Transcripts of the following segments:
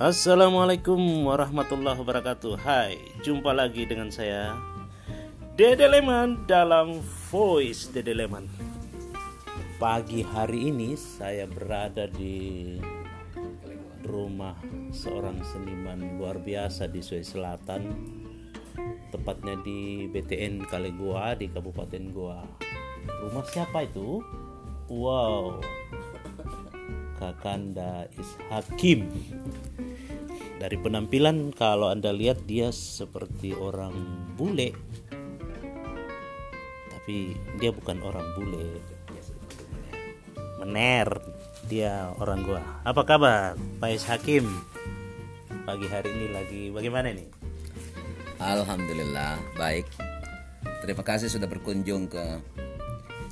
Assalamualaikum warahmatullahi wabarakatuh. Hai, jumpa lagi dengan saya Dede Leman dalam Voice Dede Leman. Pagi hari ini saya berada di rumah seorang seniman luar biasa di Sulawesi Selatan. Tepatnya di BTN Kale Goa di Kabupaten Goa. Rumah siapa itu? Wow Kakanda Is Hakim. Dari penampilan kalau anda lihat dia seperti orang bule tapi dia bukan orang bule. Mener dia orang gua. Apa kabar Pak Is Hakim? Pagi hari ini lagi bagaimana nih Alhamdulillah baik. Terima kasih sudah berkunjung ke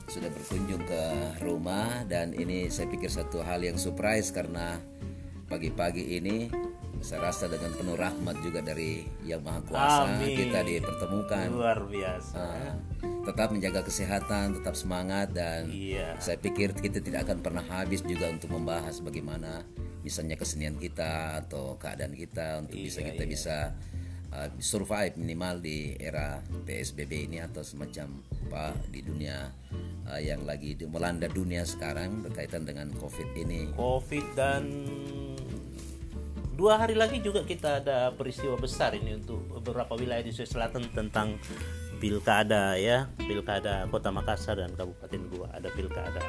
sudah berkunjung ke rumah dan ini saya pikir satu hal yang surprise karena pagi-pagi ini saya rasa dengan penuh rahmat juga dari yang maha kuasa Amin. kita dipertemukan. Luar biasa. Ah, tetap menjaga kesehatan tetap semangat dan iya. saya pikir kita tidak akan pernah habis juga untuk membahas bagaimana misalnya kesenian kita atau keadaan kita untuk bisa Iya, kita bisa uh, survive minimal di era PSBB ini atau semacam apa di dunia uh, yang lagi di- melanda dunia sekarang berkaitan dengan COVID ini. COVID dan dua hari lagi juga kita ada peristiwa besar ini untuk beberapa wilayah di Sulawesi Selatan tentang pilkada ya pilkada Kota Makassar dan Kabupaten Goa ada pilkada.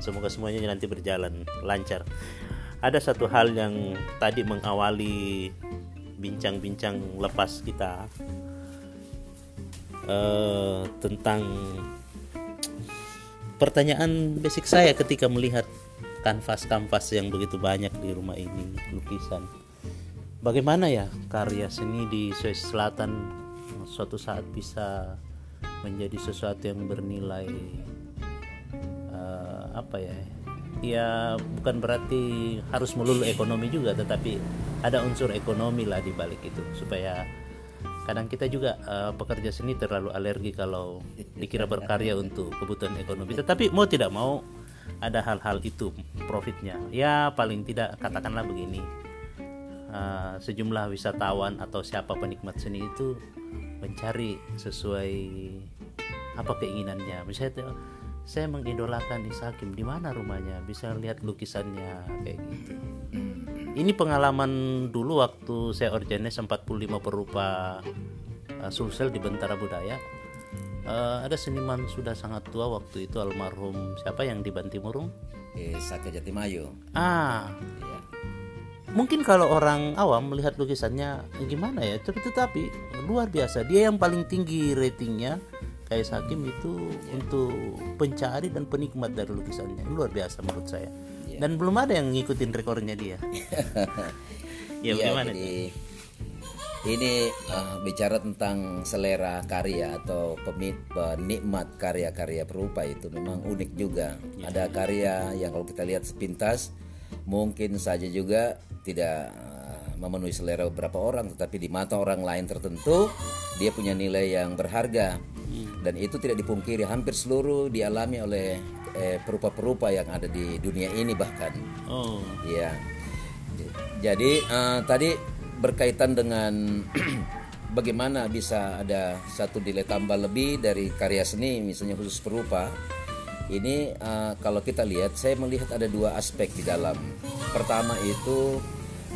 Semoga semuanya nanti berjalan lancar. Ada satu hal yang tadi mengawali bincang-bincang lepas kita eh, tentang pertanyaan basic saya ketika melihat kanvas-kanvas yang begitu banyak di rumah ini lukisan. Bagaimana ya karya seni di Sulawesi Selatan suatu saat bisa menjadi sesuatu yang bernilai eh, apa ya ya bukan berarti harus melulu ekonomi juga tetapi ada unsur ekonomi lah di balik itu. Supaya kadang kita juga eh, pekerja seni terlalu alergi kalau dikira berkarya untuk kebutuhan ekonomi. Tetapi mau tidak mau ada hal-hal itu profitnya. Ya paling tidak katakanlah begini eh, sejumlah wisatawan atau siapa penikmat seni itu mencari sesuai apa keinginannya. Misalnya saya mengidolakan Isakim di mana rumahnya? Bisa lihat lukisannya kayak gitu. Ini pengalaman dulu waktu saya orjanes 45 perupa uh, Sulsel di Bentara Budaya. Eh, ada seniman sudah sangat tua waktu itu almarhum siapa yang di Bantimurung? Eh, Saka Jatimayu. ah. Ya. mungkin kalau orang awam melihat lukisannya eh, gimana ya? Tapi tetapi luar biasa. Dia yang paling tinggi ratingnya kayak Hakim itu untuk pencari dan penikmat dari lukisannya. Luar biasa menurut saya. Dan belum ada yang ngikutin rekornya dia. Ya Iya, bagaimana jadi ini uh, bicara tentang selera karya atau penikmat karya-karya perupa itu memang unik juga. Ada karya yang kalau kita lihat sepintas mungkin saja juga tidak uh, memenuhi selera beberapa orang, tetapi di mata orang lain tertentu dia punya nilai yang berharga dan itu tidak dipungkiri hampir seluruh dialami oleh eh, perupa-perupa yang ada di dunia ini bahkan. oh Iya. Jadi eh, tadi berkaitan dengan bagaimana bisa ada satu nilai tambah lebih dari karya seni, misalnya khusus perupa. Ini eh, kalau kita lihat, saya melihat ada dua aspek di dalam. Pertama itu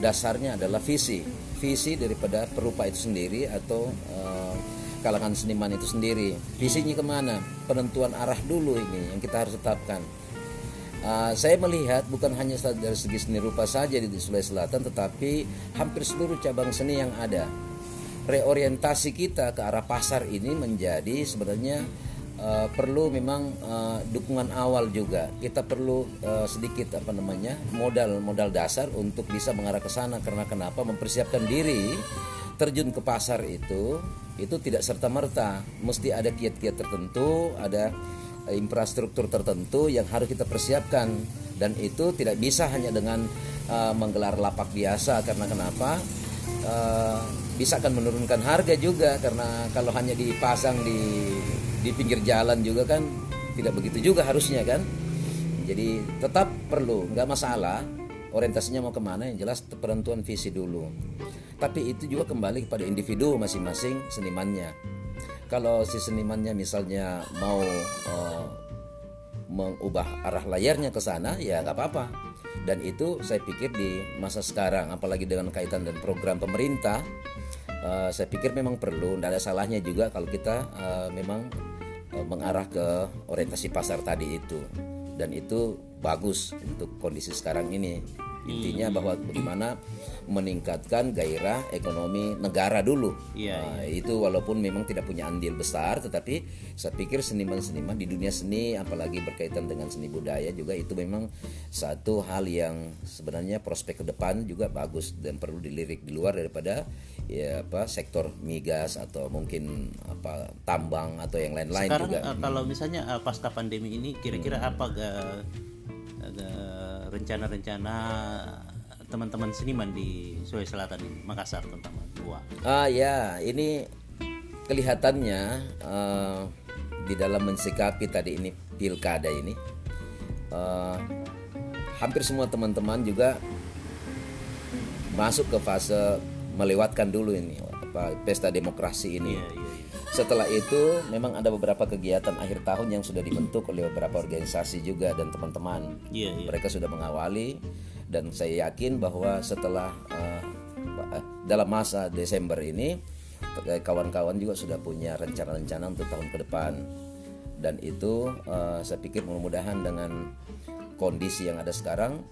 dasarnya adalah visi, visi daripada perupa itu sendiri atau eh, kalangan seniman itu sendiri. Visinya ke mana? Penentuan arah dulu ini yang kita harus tetapkan. Uh, saya melihat bukan hanya dari segi seni rupa saja di Sulawesi Selatan, tetapi hampir seluruh cabang seni yang ada. Reorientasi kita ke arah pasar ini menjadi sebenarnya uh, perlu memang uh, dukungan awal juga. Kita perlu uh, sedikit apa namanya modal modal dasar untuk bisa mengarah ke sana. Karena kenapa? Mempersiapkan diri terjun ke pasar itu itu tidak serta merta, mesti ada kiat-kiat tertentu, ada infrastruktur tertentu yang harus kita persiapkan. Dan itu tidak bisa hanya dengan uh, menggelar lapak biasa. Karena kenapa? Uh, bisa akan menurunkan harga juga. Karena kalau hanya dipasang di di pinggir jalan juga kan tidak begitu juga harusnya kan. Jadi tetap perlu. Nggak masalah. Orientasinya mau ke mana? Yang jelas penentuan visi dulu tapi itu juga kembali kepada individu masing-masing senimannya. Kalau si senimannya misalnya mau uh, mengubah arah layarnya ke sana ya nggak apa-apa. Dan itu saya pikir di masa sekarang apalagi dengan kaitan dan program pemerintah uh, saya pikir memang perlu. Tidak ada salahnya juga kalau kita uh, memang uh, mengarah ke orientasi pasar tadi itu. Dan itu bagus untuk kondisi sekarang ini intinya bahwa bagaimana meningkatkan gairah ekonomi negara dulu. Iya, Nah, Itu walaupun memang tidak punya andil besar, tetapi saya pikir seniman-seniman di dunia seni, apalagi berkaitan dengan seni budaya juga itu memang satu hal yang sebenarnya prospek ke depan juga bagus dan perlu dilirik di luar daripada ya apa sektor migas atau mungkin apa tambang atau yang lain-lain Sekarang juga. eh, kalau misalnya eh, pasca pandemi ini kira-kira apa ga- ga- rencana-rencana teman-teman seniman di Sulawesi Selatan ini, Makassar terutama dua. Ah ya, ini kelihatannya eh, di dalam mensikapi tadi ini pilkada ini, eh, hampir semua teman-teman juga masuk ke fase melewatkan dulu ini apa pesta demokrasi ini. Iya, iya. Setelah itu memang ada beberapa kegiatan akhir tahun yang sudah dibentuk oleh beberapa organisasi juga dan teman-teman Iya, iya. mereka sudah mengawali dan saya yakin bahwa setelah eh, dalam masa Desember ini eh, kawan-kawan juga sudah punya rencana-rencana untuk tahun ke depan dan itu eh, saya pikir mudah-mudahan dengan kondisi yang ada sekarang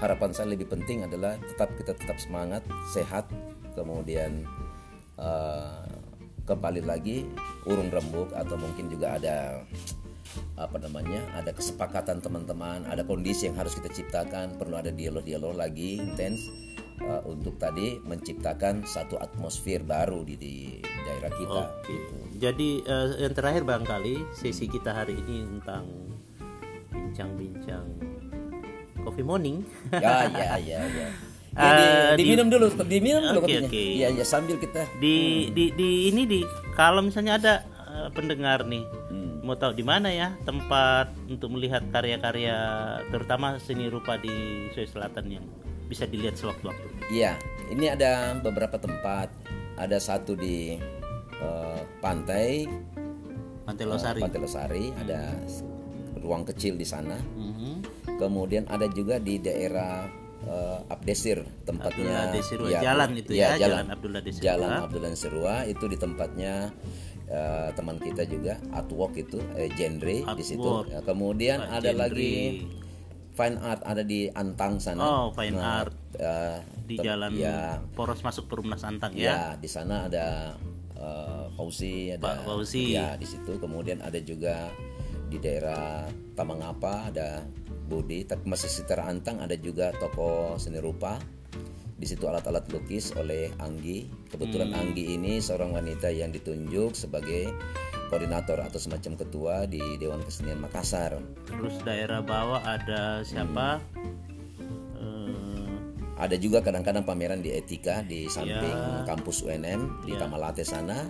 harapan saya lebih penting adalah tetap kita tetap semangat sehat kemudian eh, kembali lagi urung rembuk atau mungkin juga ada apa namanya ada kesepakatan teman-teman ada kondisi yang harus kita ciptakan perlu ada dialog-dialog lagi intens uh, untuk tadi menciptakan satu atmosfer baru di, di daerah kita Oke. Jadi eh, yang terakhir barangkali sesi kita hari ini tentang bincang-bincang coffee morning. ya ya ya ya Eh, Jadi, di- diminum dulu diminum dulu Oke, kopinya. oke. Iya ya sambil kita di di di ini di kalau misalnya ada eh, pendengar nih Hmm. mau tahu di mana ya tempat untuk melihat karya-karya terutama seni rupa di Sulawesi Selatan yang bisa dilihat sewaktu-waktu. Iya, ini ada beberapa tempat. Ada satu di eh, pantai Pantai Losari. Pantai Losari, ada ruang kecil di sana. Mhm. Kemudian ada juga di daerah eh, Abdesir tempatnya Abdullah ya, Jalan itu ya, jalan, Jalan Abdullah Desirua. Jalan Abdullah Desirua itu di tempatnya eh, teman kita juga Artwork itu eh, genre di situ. Artwork. Ya, kemudian Pak ada Genre. lagi Fine Art ada di Antang sana. Oh, Fine Nah, Art eh, di jalan ya, poros masuk Perumnas Antang ya. Ya, di sana ada eh, Fauzi, ada Pak Fauzi. Ya, di situ. Kemudian ada juga di daerah Tamangapa ada Budi, tapi masih sekitar Antang ada juga toko seni rupa. Di situ alat-alat lukis oleh Anggi. Kebetulan Hmm. Anggi ini seorang wanita yang ditunjuk sebagai koordinator atau semacam ketua di Dewan Kesenian Makassar. Terus daerah bawah ada siapa? Eh, Ada juga kadang-kadang pameran di Etika di samping Ya. kampus UNM di Tamalate sana.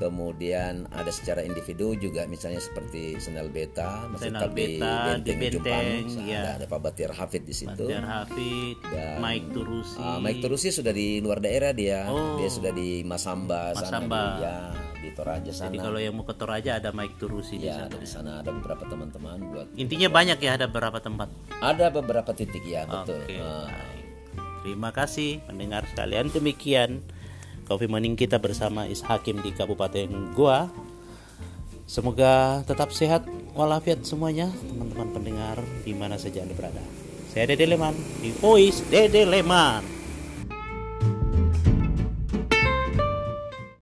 Kemudian ada secara individu juga misalnya seperti Senel Beta, Tabi, Beta, di Benteng Benteng, ya. ada, ada Pak Batir Hafid di situ. Tiar Hafid, Dan- Mike Turusi. Ah, Mike Turusi sudah di luar daerah dia, Oh. dia sudah di Masamba, sana, Masamba. di, ya di Toraja sana. Jadi kalau yang mau ke Toraja ada Mike Turusi di ya, sana. ada di sana ada beberapa teman-teman buat Intinya banyak ya ada beberapa tempat. ada beberapa titik ya betul. Ah. baik. Terima kasih mendengar sekalian. Demikian Coffee Morning kita bersama Is Hakim di Kabupaten Goa. Semoga tetap sehat walafiat semuanya teman-teman pendengar di mana saja Anda berada. Saya Dede Leman di Voice Dede Leman.